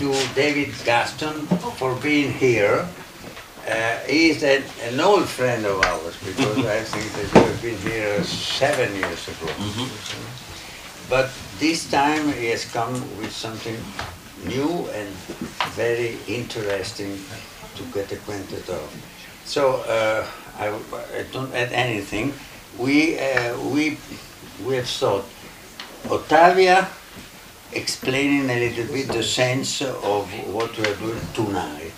to David Guston for being here. Uh, he's an, an old friend of ours because I think that you have been here seven years ago. But this time he has come with something new and very interesting to get acquainted of. So uh, I, I don't add anything. We, uh, we, we have thought Ottavia explaining a little bit the sense of what we are doing tonight.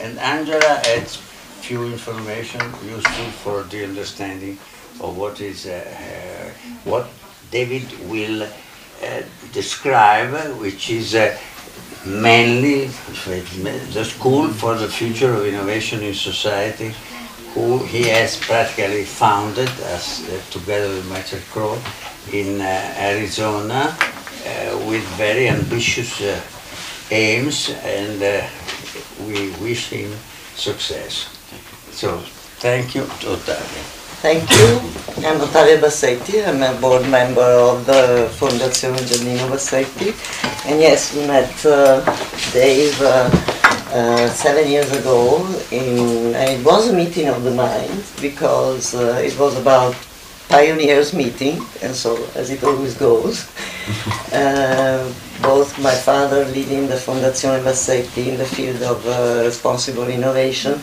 And Angela adds few information useful for the understanding of what is uh, uh, what David will uh, describe, which is uh, mainly the School for the Future of Innovation in Society, who he has practically founded as, uh, together with Michael Crow in uh, Arizona with very ambitious uh, aims and uh, we wish him success. So thank you to Ottavia. Thank you. I'm Ottavia Bassetti. I'm a board member of the Fondazione Giannino Bassetti. And yes, we met uh, Dave uh, uh, seven years ago, in, and it was a meeting of the mind because uh, it was about pioneers meeting, and so as it always goes. Uh, both my father leading the Fondazione Bassetti in the field of uh, responsible innovation,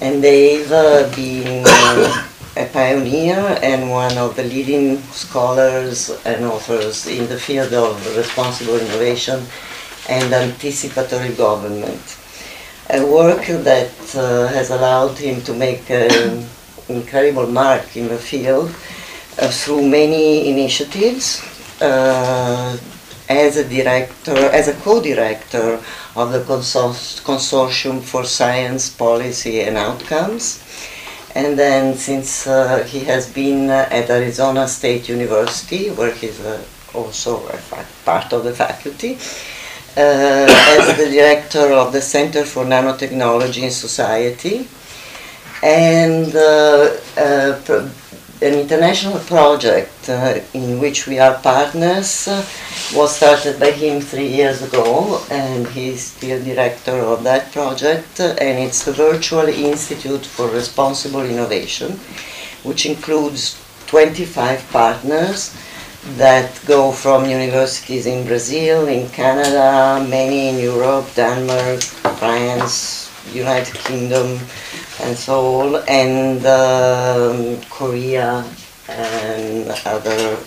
and Dave uh, being uh, a pioneer and one of the leading scholars and authors in the field of responsible innovation and anticipatory government. A work that uh, has allowed him to make an incredible mark in the field uh, through many initiatives uh, as a director, as a co-director of the consor- Consortium for Science, Policy and Outcomes. And then since uh, he has been uh, at Arizona State University, where he's also part of the faculty, uh, as the director of the Center for Nanotechnology in Society, and uh, uh, an international project uh, in which we are partners uh, was started by him three years ago, and he's still director of that project. uh, and it's the Virtual Institute for Responsible Innovation, which includes 25 partners that go from universities in Brazil, in Canada, many in Europe, Denmark, France, United Kingdom, and Seoul and um, Korea and other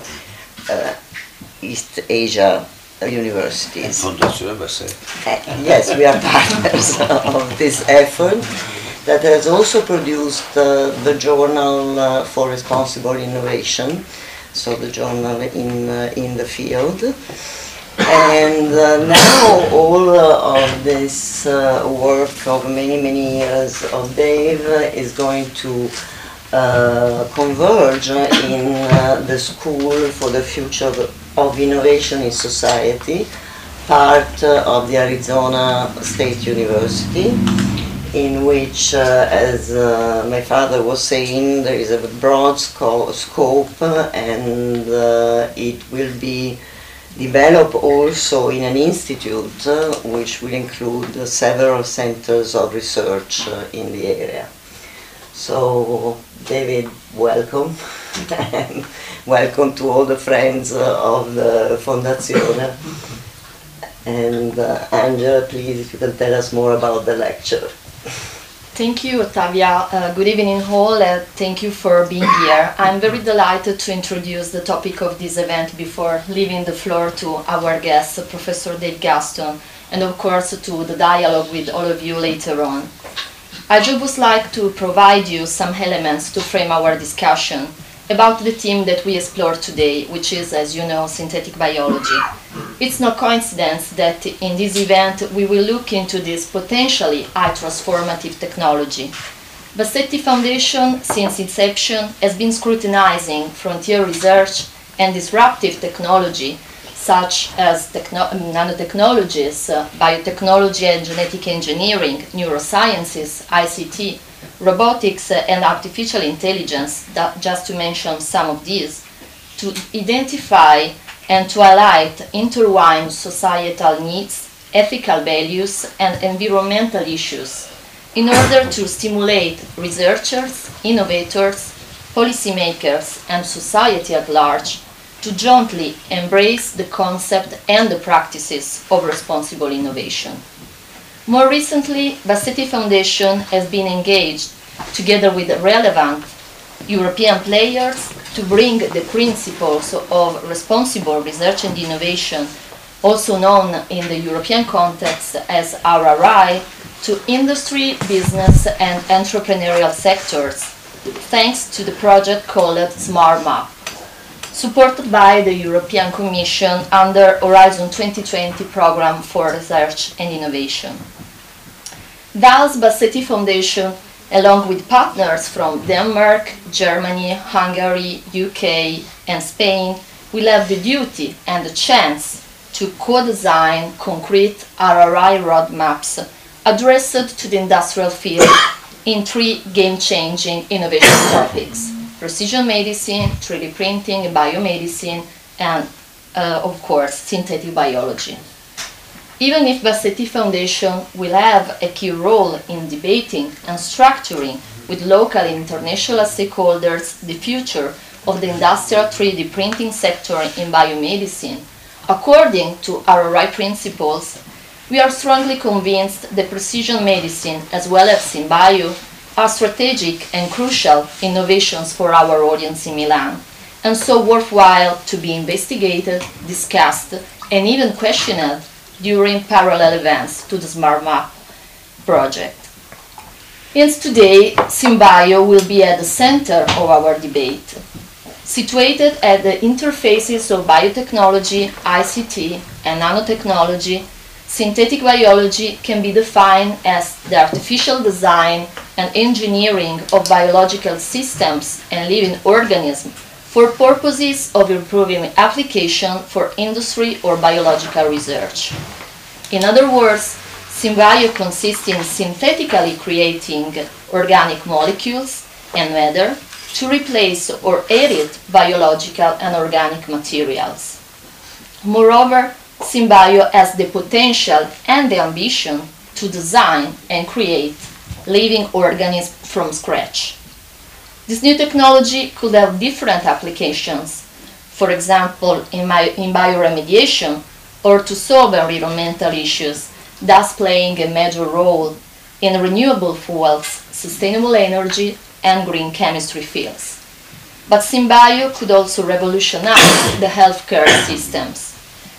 uh, East Asia universities. Fondazione Bassetti. Uh, yes, we are partners of this effort that has also produced uh, the Journal uh, for Responsible Innovation, so the journal in, uh, in the field. And uh, now all uh, of this uh, work of many, many years of Dave is going to uh, converge in uh, the School for the Future of- Innovation in Society, part uh, of the Arizona State University, in which, as my father was saying, there is a broad sco- scope and it will be developed also in an institute uh, which will include uh, several centers of research uh, in the area. So, David, welcome. and welcome to all the friends uh, of the Fondazione. And uh, Angela, please, if you can tell us more about the lecture. Thank you, Ottavia. Uh, good evening, all. Uh, thank you for being here. I'm very delighted to introduce the topic of this event before leaving the floor to our guest, Professor Dave Guston, and of course to the dialogue with all of you later on. I just would like to provide you some elements to frame our discussion about the theme that we explore today, which is, as you know, synthetic biology. It's no coincidence that in this event we will look into this potentially high transformative technology. Bassetti Foundation, since inception, has been scrutinizing frontier research and disruptive technology such as techno- nanotechnologies, uh, biotechnology and genetic engineering, neurosciences, ICT, robotics, uh, and artificial intelligence, that, just to mention some of these, to identify and to highlight intertwined societal needs ethical values, and environmental issues in order to stimulate researchers, innovators, policymakers, and society at large to jointly embrace the concept and the practices of responsible innovation. More recently, the Bassetti Foundation has been engaged, together with relevant European players, to bring the principles of responsible research and innovation, also known in the European context as RRI, to industry, business, and entrepreneurial sectors, thanks to the project called Smart Map supported by the European Commission under Horizon 2020 program for research and innovation. Thus, Bassetti Foundation, along with partners from Denmark, Germany, Hungary, UK, and Spain, will have the duty and the chance to co-design concrete RRI roadmaps addressed to the industrial field in three game-changing innovation topics precision medicine, 3D printing, biomedicine, and uh, of course, synthetic biology. Even if Bassetti Foundation will have a key role in debating and structuring with local and international stakeholders the future of the industrial 3D printing sector in biomedicine, according to RRI principles, we are strongly convinced that precision medicine as well as SynBio are strategic and crucial innovations for our audience in Milan, and so worthwhile to be investigated, discussed, and even questioned during parallel events to the Smart Map project. Hence today, SynBio will be at the center of our debate. Situated at the interfaces of biotechnology, ICT, and nanotechnology, synthetic biology can be defined as the artificial design and engineering of biological systems and living organisms for purposes of improving application for industry or biological research. In other words, SynBio consists in synthetically creating organic molecules and matter to replace or edit biological and organic materials. Moreover, SynBio has the potential and the ambition to design and create living organisms from scratch. This new technology could have different applications, for example, in, my, in bioremediation or to solve environmental issues, thus playing a major role in renewable fuels, sustainable energy, and green chemistry fields. But SynBio could also revolutionize the healthcare systems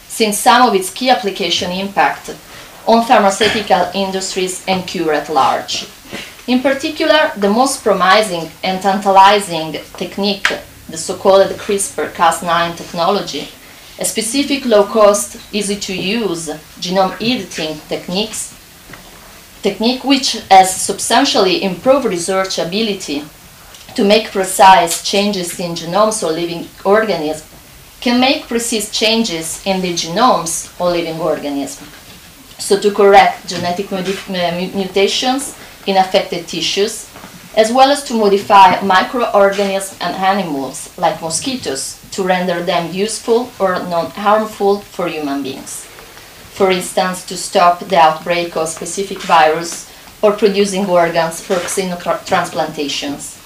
since some of its key application impact on pharmaceutical industries and cure at large. In particular, the most promising and tantalizing technique, the so-called CRISPR-Cas9 technology, a specific low-cost, easy-to-use genome editing techniques, technique which has substantially improved research ability to make precise changes in genomes of living organisms can make precise changes in the genomes of living organisms. So to correct genetic mutations in affected tissues, as well as to modify microorganisms and animals like mosquitoes to render them useful or non-harmful for human beings. For instance, to stop the outbreak of specific virus or producing organs for xenotransplantations.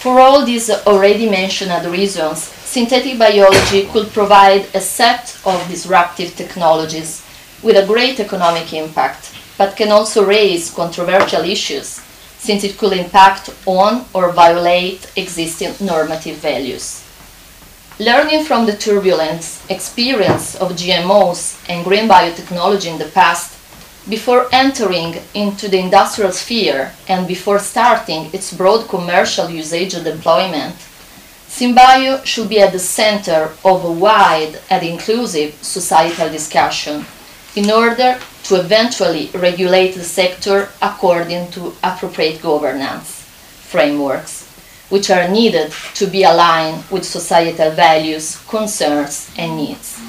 For all these already mentioned reasons, synthetic biology could provide a set of disruptive technologies with a great economic impact, but can also raise controversial issues since it could impact on or violate existing normative values. Learning from the turbulence experience of GMOs and green biotechnology in the past, before entering into the industrial sphere and before starting its broad commercial usage and deployment, SynBio should be at the center of a wide and inclusive societal discussion in order to eventually regulate the sector according to appropriate governance frameworks, which are needed to be aligned with societal values, concerns, and needs.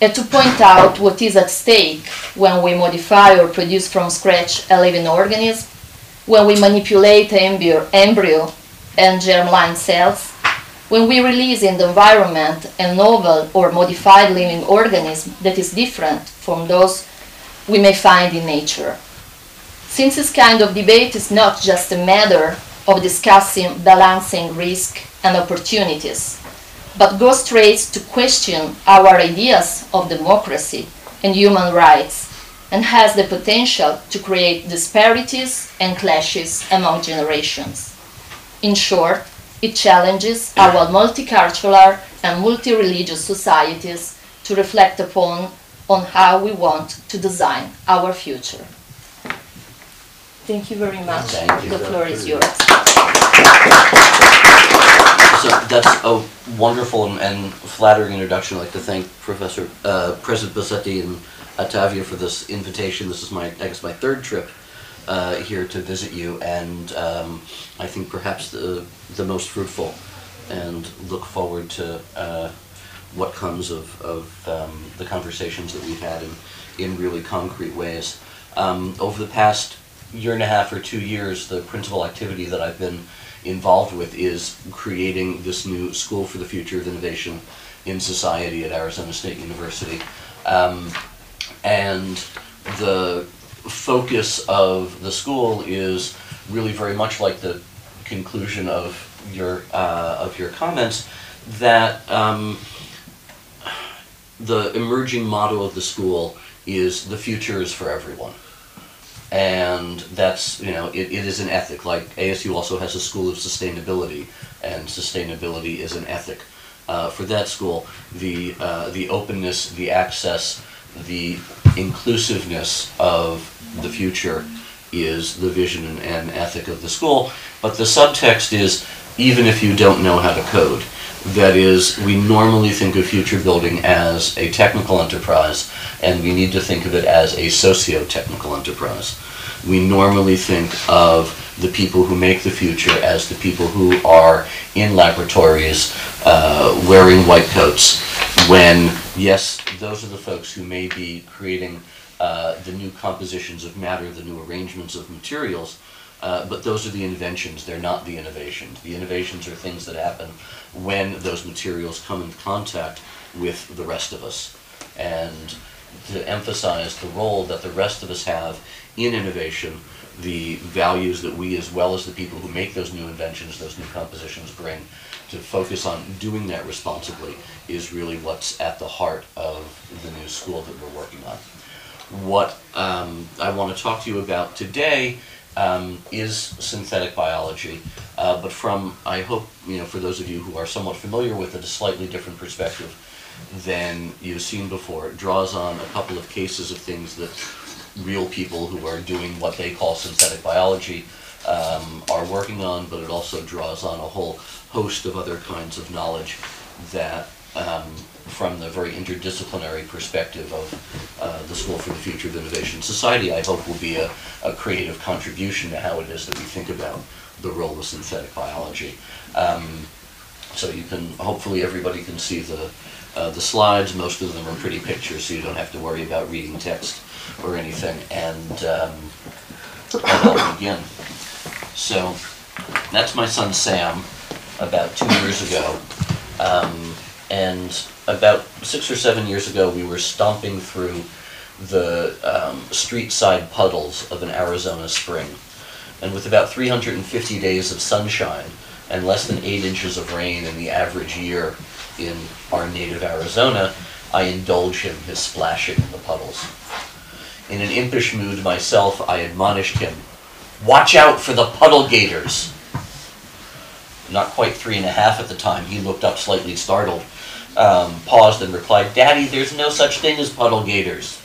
And to point out what is at stake when we modify or produce from scratch a living organism, when we manipulate embryo, embryo and germline cells, when we release in the environment a novel or modified living organism that is different from those we may find in nature. Since this kind of debate is not just a matter of discussing balancing risk and opportunities, but goes straight to question our ideas of democracy and human rights, and has the potential to create disparities and clashes among generations. In short, it challenges our multicultural and multi-religious societies to reflect upon on how we want to design our future. Thank you very much. You. The floor is yours. So that's a wonderful and- and flattering introduction. I'd like to thank Professor, uh, President Bassetti and Ottavia for this invitation. This is my, I guess, my third trip uh, here to visit you, and um, I think perhaps the, the most fruitful, and look forward to uh, what comes of, of um, the conversations that we've had in, in really concrete ways. Um, over the past year and a half or two years, the principal activity that I've been involved with is creating this new School for the Future of Innovation in Society at Arizona State University. Um, and the focus of the school is really very much like the conclusion of your uh, of your comments that um, the emerging motto of the school is the future is for everyone. And that's you know it, it is an ethic. Like asu also has a school of sustainability and sustainability is an ethic uh, for that school. The uh, the openness the access the inclusiveness of the future is the vision and, ethic of the school but the subtext is even if you don't know how to code that is, we normally think of future building as a technical enterprise, and we need to think of it as a socio-technical enterprise. We normally think of the people who make the future as the people who are in laboratories uh, wearing white coats, when, yes, those are the folks who may be creating uh, the new compositions of matter, the new arrangements of materials, uh, but those are the inventions, they're not the innovations. The innovations are things that happen when those materials come in contact with the rest of us. And to emphasize the role that the rest of us have in innovation, the values that we, as well as the people who make those new inventions, those new compositions bring, to focus on doing that responsibly is really what's at the heart of the new school that we're working on. What um, I want to talk to you about today um, is synthetic biology, uh, but from, I hope, you know, for those of you who are somewhat familiar with it, a slightly different perspective than you've seen before. It draws on a couple of cases of things that real people who are doing what they call synthetic biology um, are working on, but it also draws on a whole host of other kinds of knowledge that um, from the very interdisciplinary perspective of uh, the School for the Future of Innovation Society, I hope will be a, a creative contribution to how it is that we think about the role of synthetic biology. Um, so you can, hopefully everybody can see the, uh, the slides. Most of them are pretty pictures, so you don't have to worry about reading text or anything. And um, I'll begin. So that's my son Sam, about two years ago. Um, and about six or seven years ago, we were stomping through the um, street side puddles of an Arizona spring. And with about 350 days of sunshine and less than eight inches of rain in the average year in our native Arizona, I indulge him his splashing in the puddles. In an impish mood myself, I admonished him, Watch out for the puddle gators! Not quite three and a half at the time, he looked up slightly startled um, paused and replied, Daddy, there's no such thing as puddle gators.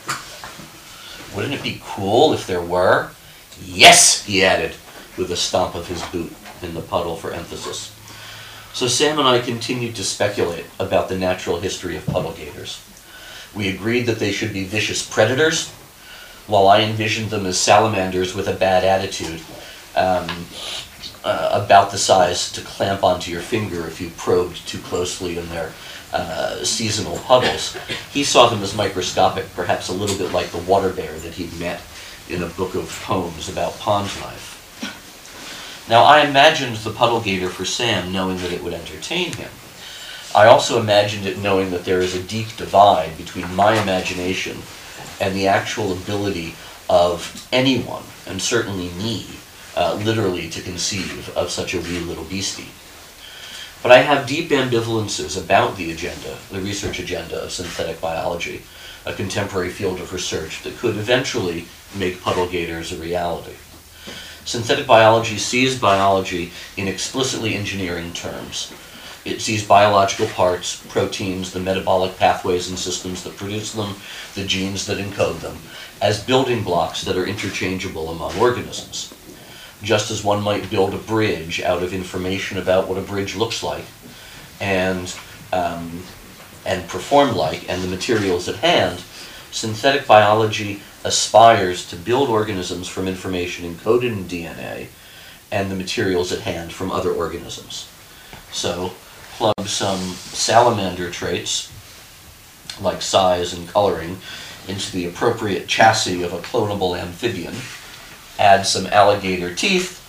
Wouldn't it be cool if there were? Yes, he added, with a stomp of his boot in the puddle for emphasis. So Sam and I continued to speculate about the natural history of puddle gators. We agreed that they should be vicious predators, while I envisioned them as salamanders with a bad attitude, um, uh, about the size to clamp onto your finger if you probed too closely in their uh, seasonal puddles. He saw them as microscopic, perhaps a little bit like the water bear that he'd met in a book of poems about pond life. Now, I imagined the puddle gator for Sam knowing that it would entertain him. I also imagined it knowing that there is a deep divide between my imagination and the actual ability of anyone, and certainly me, uh, literally to conceive of such a wee little beastie. But I have deep ambivalences about the agenda, the research agenda of synthetic biology, a contemporary field of research that could eventually make puddle gators a reality. Synthetic biology sees biology in explicitly engineering terms. It sees biological parts, proteins, the metabolic pathways and systems that produce them, the genes that encode them, as building blocks that are interchangeable among organisms. Just as one might build a bridge out of information about what a bridge looks like and, um, and perform like and the materials at hand, synthetic biology aspires to build organisms from information encoded in DNA and the materials at hand from other organisms. So, plug some salamander traits, like size and coloring, into the appropriate chassis of a clonable amphibian, add some alligator teeth,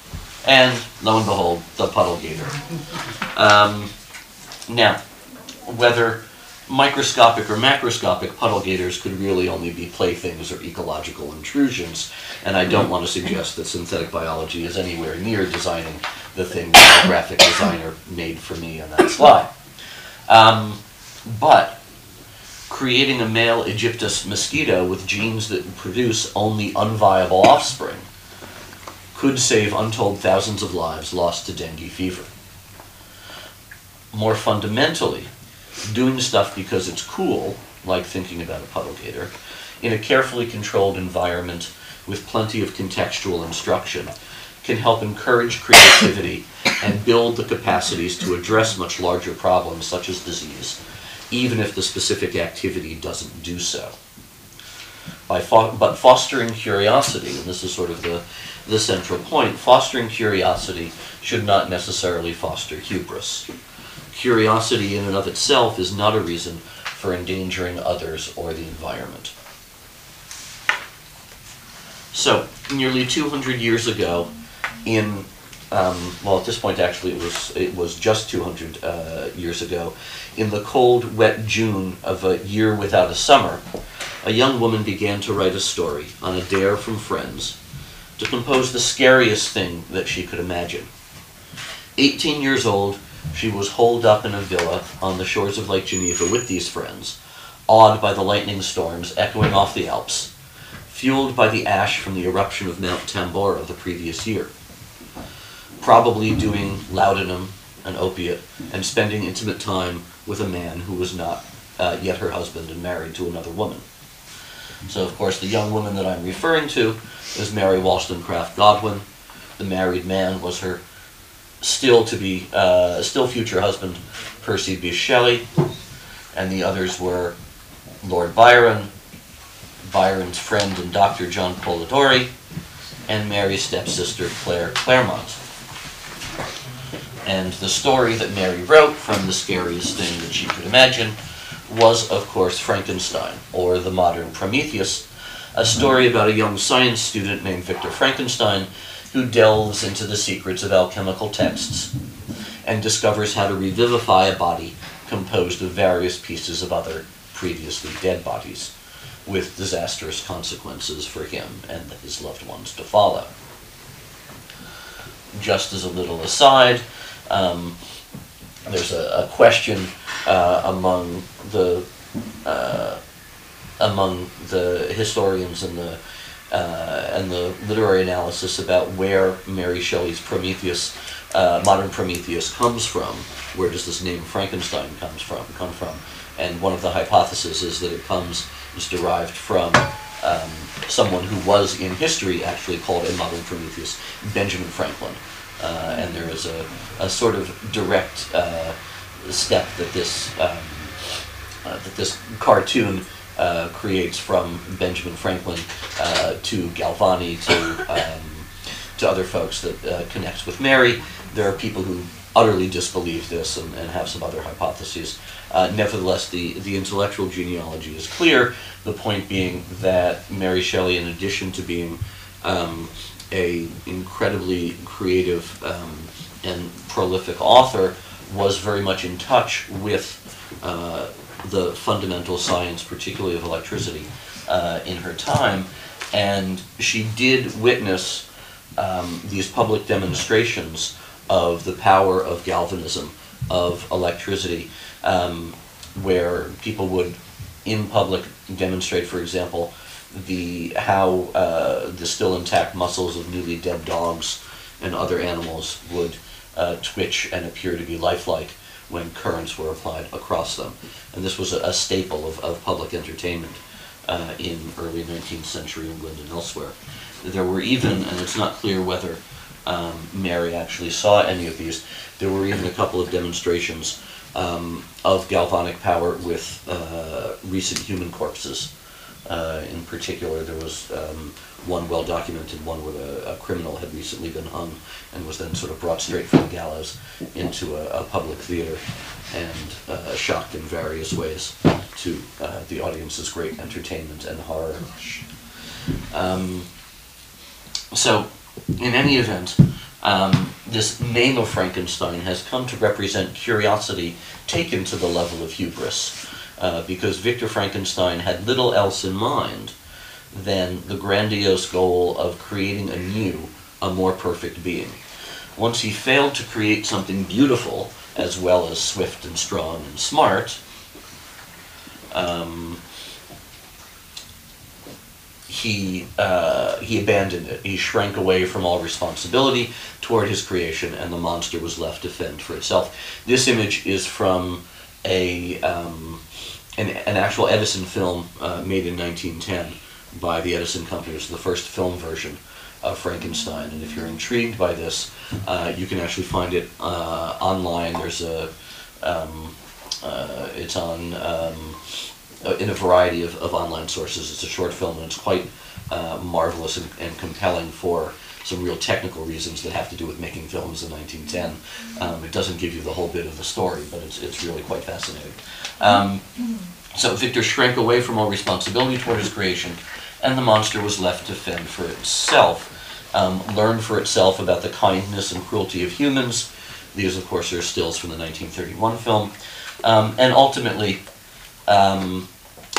and lo and behold, the puddle gator. Um, now, whether microscopic or macroscopic puddle gators could really only be playthings or ecological intrusions, and I don't want to suggest that synthetic biology is anywhere near designing the thing that the graphic designer made for me on that slide. Um, but creating a male Aegyptus mosquito with genes that produce only unviable offspring could save untold thousands of lives lost to dengue fever. More fundamentally, doing stuff because it's cool, like thinking about a puddle gator, in a carefully controlled environment with plenty of contextual instruction, can help encourage creativity and build the capacities to address much larger problems such as disease, even if the specific activity doesn't do so. By fo- but fostering curiosity, and this is sort of the, the central point, fostering curiosity should not necessarily foster hubris. Curiosity in and of itself is not a reason for endangering others or the environment. So, nearly 200 years ago, in um, well, at this point, actually, it was it was just 200 uh, years ago. In the cold, wet June of a year without a summer, a young woman began to write a story on a dare from friends to compose the scariest thing that she could imagine. 18 years old, she was holed up in a villa on the shores of Lake Geneva with these friends, awed by the lightning storms echoing off the Alps, fueled by the ash from the eruption of Mount Tambora the previous year probably doing laudanum, an opiate, and spending intimate time with a man who was not uh, yet her husband and married to another woman. So, of course, the young woman that I'm referring to is Mary Wollstonecraft Godwin. The married man was her still to be, uh, still future husband, Percy B. Shelley, and the others were Lord Byron, Byron's friend and Dr. John Polidori, and Mary's stepsister Claire Clairmont. And the story that Mary wrote from the scariest thing that she could imagine was, of course, Frankenstein, or the modern Prometheus, a story about a young science student named Victor Frankenstein who delves into the secrets of alchemical texts and discovers how to revivify a body composed of various pieces of other previously dead bodies, with disastrous consequences for him and his loved ones to follow. Just as a little aside, um, there's a, a question uh, among the uh, among the historians and the uh, and the literary analysis about where Mary Shelley's Prometheus, uh, modern Prometheus, comes from. Where does this name Frankenstein comes from? Come from? And one of the hypotheses is that it comes is derived from um, someone who was in history actually called a modern Prometheus, Benjamin Franklin. Uh, and there is a, a sort of direct uh, step that this um, uh, that this cartoon uh, creates from Benjamin Franklin uh, to Galvani to um, to other folks that uh, connects with Mary. There are people who utterly disbelieve this and, and have some other hypotheses. Uh, nevertheless, the, the intellectual genealogy is clear. The point being that Mary Shelley, in addition to being um, a incredibly creative um, and prolific author, was very much in touch with uh, the fundamental science, particularly of electricity, uh, in her time, and she did witness um, these public demonstrations of the power of galvanism, of electricity, um, where people would, in public, demonstrate, for example, the how uh, the still intact muscles of newly dead dogs and other animals would uh, twitch and appear to be lifelike when currents were applied across them. And this was a, a staple of, of public entertainment uh, in early 19th century England and elsewhere. There were even, and it's not clear whether um, Mary actually saw any of these, there were even a couple of demonstrations um, of galvanic power with uh, recent human corpses. Uh, in particular, there was um, one well documented one where a, a, criminal had recently been hung and was then sort of brought straight from the gallows into a, a public theater and uh, shocked in various ways to uh, the audience's great entertainment and horror. Um, so, in any event, um, this name of Frankenstein has come to represent curiosity taken to the level of hubris, uh, because Victor Frankenstein had little else in mind than the grandiose goal of creating anew a more perfect being. Once he failed to create something beautiful, as well as swift and strong and smart, um, he uh, he abandoned it. He shrank away from all responsibility toward his creation, and the monster was left to fend for itself. This image is from a um, an, an, actual Edison film uh, made in 1910 by the Edison Company. Was the first film version of Frankenstein, and if you're intrigued by this, uh, you can actually find it uh, online. There's a um, uh, it's on um, uh, in a variety of, of online sources. It's a short film and it's quite uh, marvelous and, and, compelling for some real technical reasons that have to do with making films in 1910. Um, it doesn't give you the whole bit of the story, but it's, it's really quite fascinating. Um, so Victor shrank away from all responsibility toward his creation, and the monster was left to fend for itself, um, learn for itself about the kindness and cruelty of humans. These, of course, are stills from the 1931 film. Um, and ultimately, um,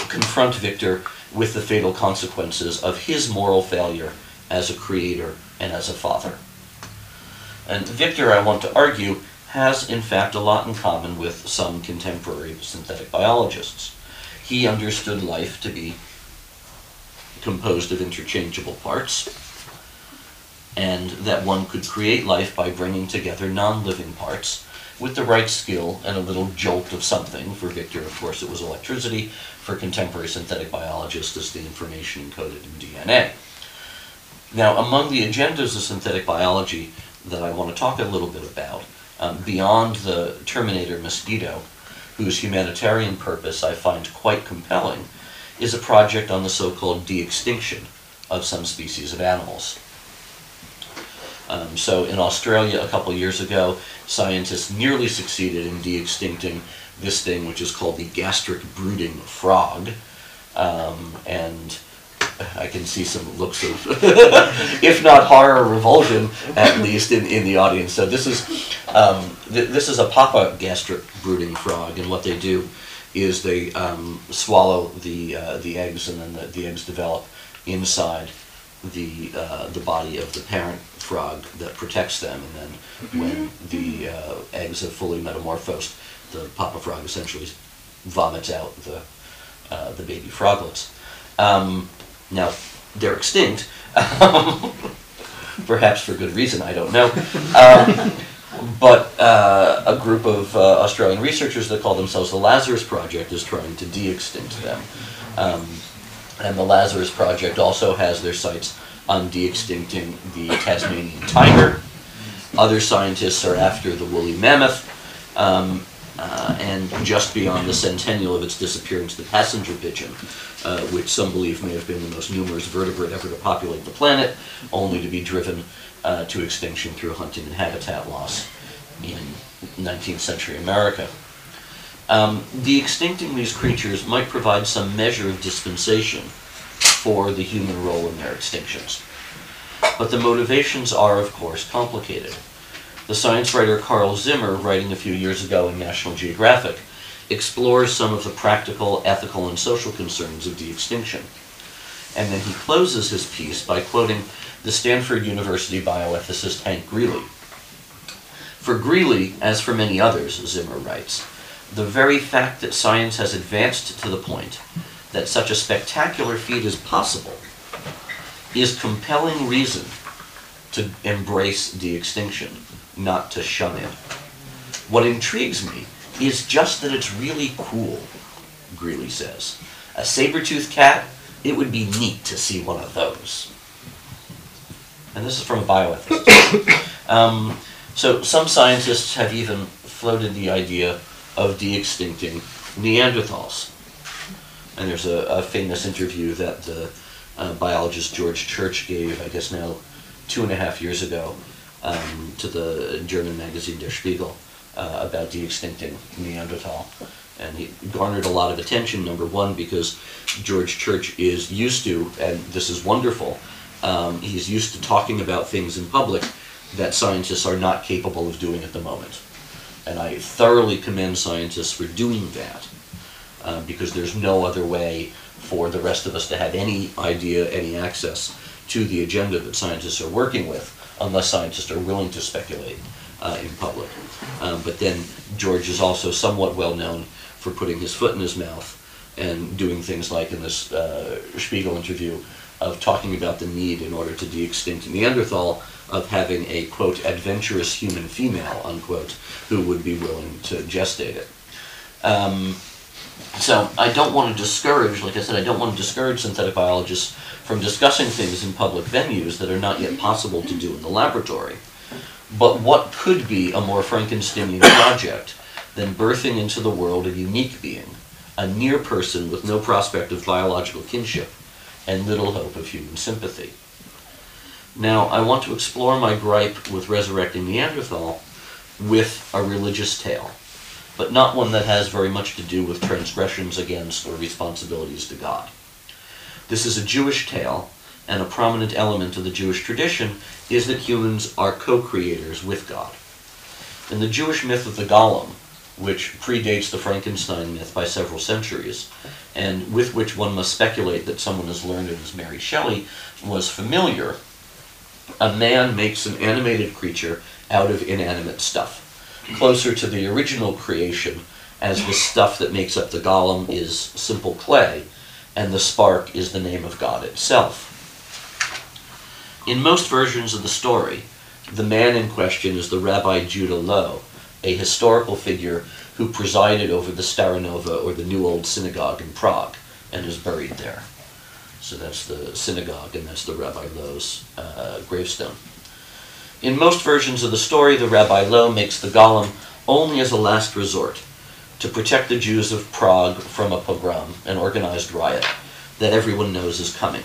confront Victor with the fatal consequences of his moral failure as a creator and as a father. And Victor, I want to argue, has in fact a lot in common with some contemporary synthetic biologists. He understood life to be composed of interchangeable parts, and that one could create life by bringing together non-living parts with the right skill and a little jolt of something. For Victor, of course, it was electricity. For contemporary synthetic biologists, it's the information encoded in DNA. Now, among the agendas of synthetic biology that I want to talk a little bit about, um, beyond the Terminator mosquito, whose humanitarian purpose I find quite compelling, is a project on the so-called de-extinction of some species of animals. Um, so in Australia a couple years ago, scientists nearly succeeded in de-extincting this thing, which is called the gastric brooding frog. Um, and I can see some looks of, if not horror, revulsion, at least in, in the audience. So this is um, th this is a papa gastric brooding frog, and what they do is they um, swallow the uh, the eggs, and then the, the eggs develop inside the uh, the body of the parent frog that protects them, and then when the uh, eggs have fully metamorphosed, the papa frog essentially vomits out the uh, the baby froglets. Um, now they're extinct, perhaps for good reason. I don't know. Um, but uh, a group of uh, Australian researchers that call themselves the Lazarus Project is trying to de-extinct them. Um, and the Lazarus Project also has their sights on de-extincting the Tasmanian tiger. Other scientists are after the woolly mammoth. Um, uh, and just beyond the centennial of its disappearance, the passenger pigeon, uh, which some believe may have been the most numerous vertebrate ever to populate the planet, only to be driven uh, to extinction through hunting and habitat loss in 19th century America. Um, de-extincting these creatures might provide some measure of dispensation for the human role in their extinctions. but the motivations are, of course, complicated. The science writer Carl Zimmer, writing a few years ago in National Geographic, explores some of the practical, ethical, and social concerns of de-extinction. And then he closes his piece by quoting the Stanford University bioethicist Hank Greely. For Greely, as for many others, Zimmer writes, the very fact that science has advanced to the point that such a spectacular feat is possible is compelling reason to embrace de-extinction, not to shun it. What intrigues me is just that it's really cool, Greely says. A saber-toothed cat, it would be neat to see one of those. And this is from a bioethicist. um, so some scientists have even floated the idea of de-extincting Neanderthals. And there's a, a famous interview that the uh, biologist George Church gave, I guess now two and a half years ago, um, to the German magazine Der Spiegel uh, about de-extincting Neanderthal. And he garnered a lot of attention, number one, because George Church is used to, and this is wonderful, um, he's used to talking about things in public that scientists are not capable of doing at the moment. And I thoroughly commend scientists for doing that, uh, because there's no other way for the rest of us to have any idea, any access to the agenda that scientists are working with, unless scientists are willing to speculate uh, in public. Um, but then George is also somewhat well known for putting his foot in his mouth and doing things like in this uh, Spiegel interview of talking about the need in order to de-extinct Neanderthal of having a quote adventurous human female unquote who would be willing to gestate it. Um, so I don't want to discourage, like I said, I don't want to discourage synthetic biologists from discussing things in public venues that are not yet possible to do in the laboratory. But what could be a more Frankensteinian project than birthing into the world a unique being, a near person with no prospect of biological kinship, and little hope of human sympathy? Now, I want to explore my gripe with resurrecting Neanderthal with a religious tale, but not one that has very much to do with transgressions against or responsibilities to God. This is a Jewish tale, and a prominent element of the Jewish tradition is that humans are co-creators with God. In the Jewish myth of the Golem, which predates the Frankenstein myth by several centuries, and with which one must speculate that someone as learned as Mary Shelley was familiar, a man makes an animated creature out of inanimate stuff, closer to the original creation, as the stuff that makes up the golem is simple clay, and the spark is the name of God itself. In most versions of the story, the man in question is the Rabbi Judah Loew, a historical figure who presided over the Staronova or the New Old Synagogue in Prague and is buried there. So that's the synagogue, and that's the Rabbi Loew's uh, gravestone. In most versions of the story, the Rabbi Loew makes the golem only as a last resort to protect the Jews of Prague from a pogrom, an organized riot, that everyone knows is coming,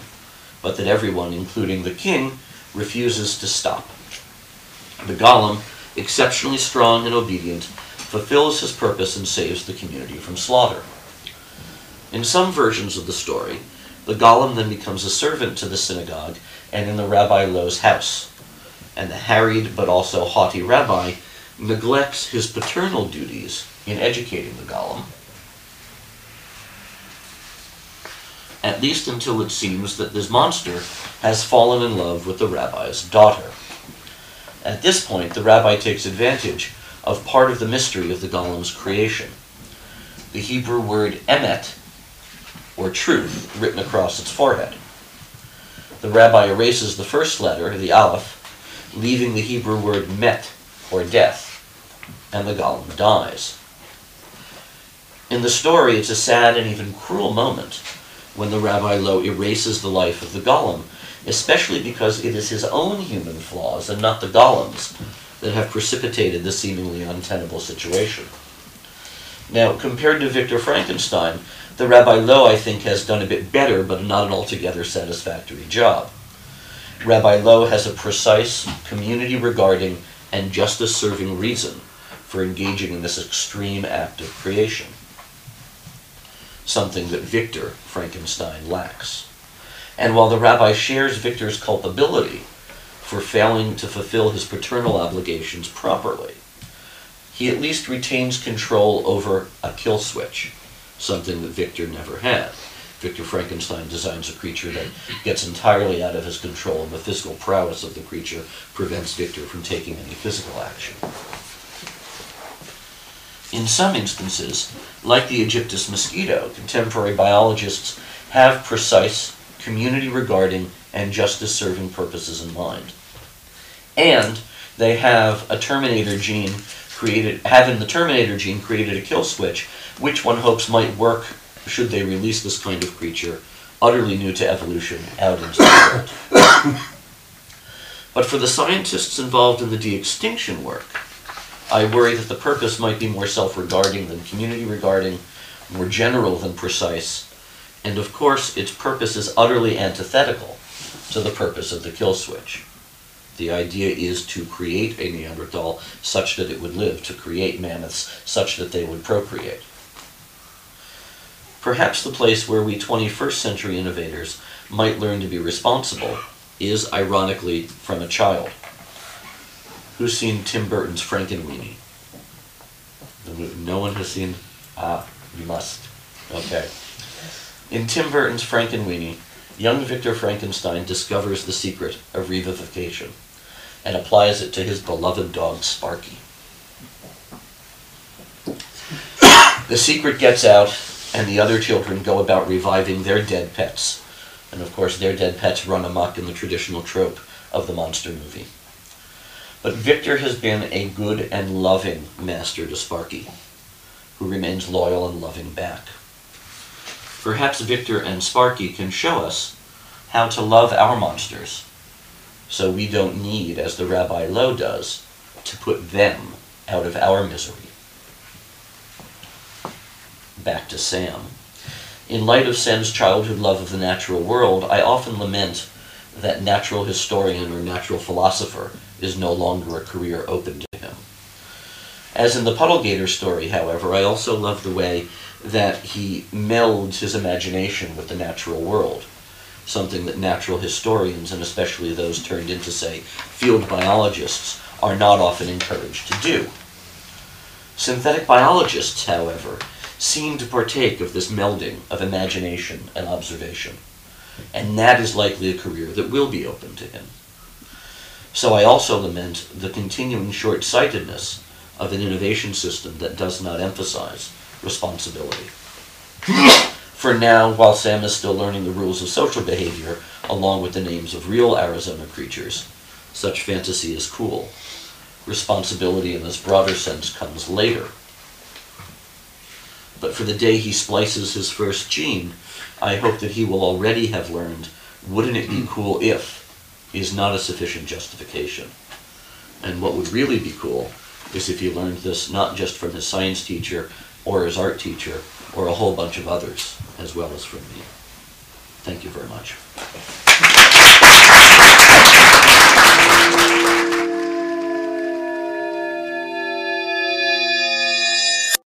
but that everyone, including the king, refuses to stop. The golem, exceptionally strong and obedient, fulfills his purpose and saves the community from slaughter. In some versions of the story, the golem then becomes a servant to the synagogue and in the Rabbi Loew's house. And the harried but also haughty rabbi neglects his paternal duties in educating the golem, at least until it seems that this monster has fallen in love with the rabbi's daughter. At this point, the rabbi takes advantage of part of the mystery of the golem's creation. The Hebrew word emet or truth written across its forehead. The rabbi erases the first letter, the aleph, leaving the Hebrew word met, or death, and the golem dies. In the story, it's a sad and even cruel moment when the Rabbi Loew erases the life of the golem, especially because it is his own human flaws and not the golem's that have precipitated the seemingly untenable situation. Now, compared to Victor Frankenstein, the Rabbi Loew, I think, has done a bit better, but not an altogether satisfactory job. Rabbi Loew has a precise, community regarding, and justice serving reason for engaging in this extreme act of creation. Something that Victor Frankenstein lacks. And while the rabbi shares Victor's culpability, for failing to fulfill his paternal obligations properly. He at least retains control over a kill switch, something that Victor never had. Victor Frankenstein designs a creature that gets entirely out of his control, and the physical prowess of the creature prevents Victor from taking any physical action. In some instances, like the aegypti mosquito, contemporary biologists have precise, community regarding, and justice serving purposes in mind. And they have a terminator gene created, have in the terminator gene created a kill switch, which one hopes might work should they release this kind of creature, utterly new to evolution, out into the world. but for the scientists involved in the de extinction work, I worry that the purpose might be more self regarding than community regarding, more general than precise, and of course, its purpose is utterly antithetical to the purpose of the kill switch. The idea is to create a Neanderthal such that it would live, to create mammoths such that they would procreate. Perhaps the place where we 21st century innovators might learn to be responsible is, ironically, from a child. Who's seen Tim Burton's Frankenweenie? No one has seen? Ah, you must. Okay. In Tim Burton's Frankenweenie, young Victor Frankenstein discovers the secret of revivification and applies it to his beloved dog Sparky. The secret gets out, and the other children go about reviving their dead pets. And of course, their dead pets run amok in the traditional trope of the monster movie. But Victor has been a good and loving master to Sparky, who remains loyal and loving back. Perhaps Victor and Sparky can show us how to love our monsters so we don't need, as the Rabbi Loew does, to put them out of our misery. Back to Sam. In light of Sam's childhood love of the natural world, I often lament that natural historian or natural philosopher is no longer a career open to him. As in the Puddlegator story, however, I also love the way that he melds his imagination with the natural world, something that natural historians, and especially those turned into, say, field biologists, are not often encouraged to do. Synthetic biologists, however, seem to partake of this melding of imagination and observation, and that is likely a career that will be open to him. So I also lament the continuing short sightedness of an innovation system that does not emphasize responsibility. For now, while Sam is still learning the rules of social behavior, along with the names of real Arizona creatures, such fantasy is cool. Responsibility in this broader sense comes later. But for the day he splices his first gene, I hope that he will already have learned wouldn't it be cool if is not a sufficient justification. And what would really be cool is if he learned this not just from his science teacher or his art teacher or a whole bunch of others, as well as from me. Thank you very much.